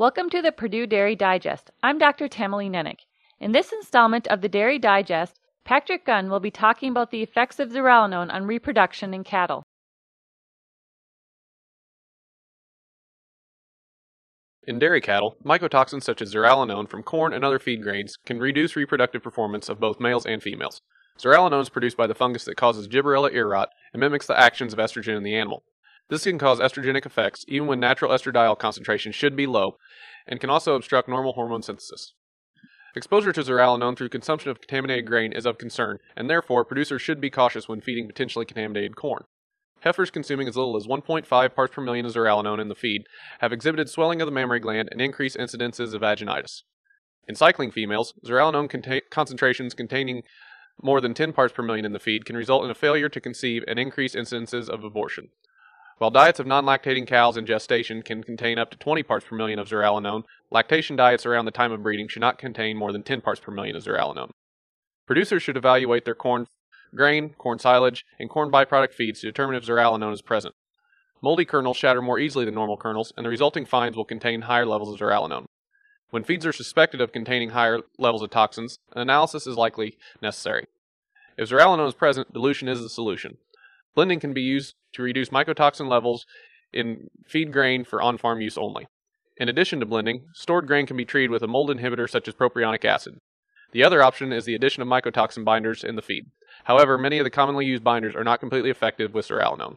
Welcome to the Purdue Dairy Digest. I'm Dr. Tamilee Nennich. In this installment of the Dairy Digest, Patrick Gunn will be talking about the effects of zearalenone on reproduction in cattle. In dairy cattle, mycotoxins such as zearalenone from corn and other feed grains can reduce reproductive performance of both males and females. Zearalenone is produced by the fungus that causes Gibberella ear rot and mimics the actions of estrogen in the animal. This can cause estrogenic effects even when natural estradiol concentration should be low and can also obstruct normal hormone synthesis. Exposure to zearalenone through consumption of contaminated grain is of concern, and therefore producers should be cautious when feeding potentially contaminated corn. Heifers consuming as little as 1.5 parts per million of zearalenone in the feed have exhibited swelling of the mammary gland and increased incidences of vaginitis. In cycling females, zearalenone conta- concentrations containing more than 10 parts per million in the feed can result in a failure to conceive and increased incidences of abortion. While diets of non-lactating cows in gestation can contain up to 20 parts per million of zearalenone, lactation diets around the time of breeding should not contain more than 10 parts per million of zearalenone. Producers should evaluate their corn grain, corn silage, and corn byproduct feeds to determine if zearalenone is present. Moldy kernels shatter more easily than normal kernels, and the resulting fines will contain higher levels of zearalenone. When feeds are suspected of containing higher levels of toxins, an analysis is likely necessary. If zearalenone is present, dilution is the solution. Blending can be used to reduce mycotoxin levels in feed grain for on farm use only. In addition to blending, stored grain can be treated with a mold inhibitor such as propionic acid. The other option is the addition of mycotoxin binders in the feed. However, many of the commonly used binders are not completely effective with zearalenone.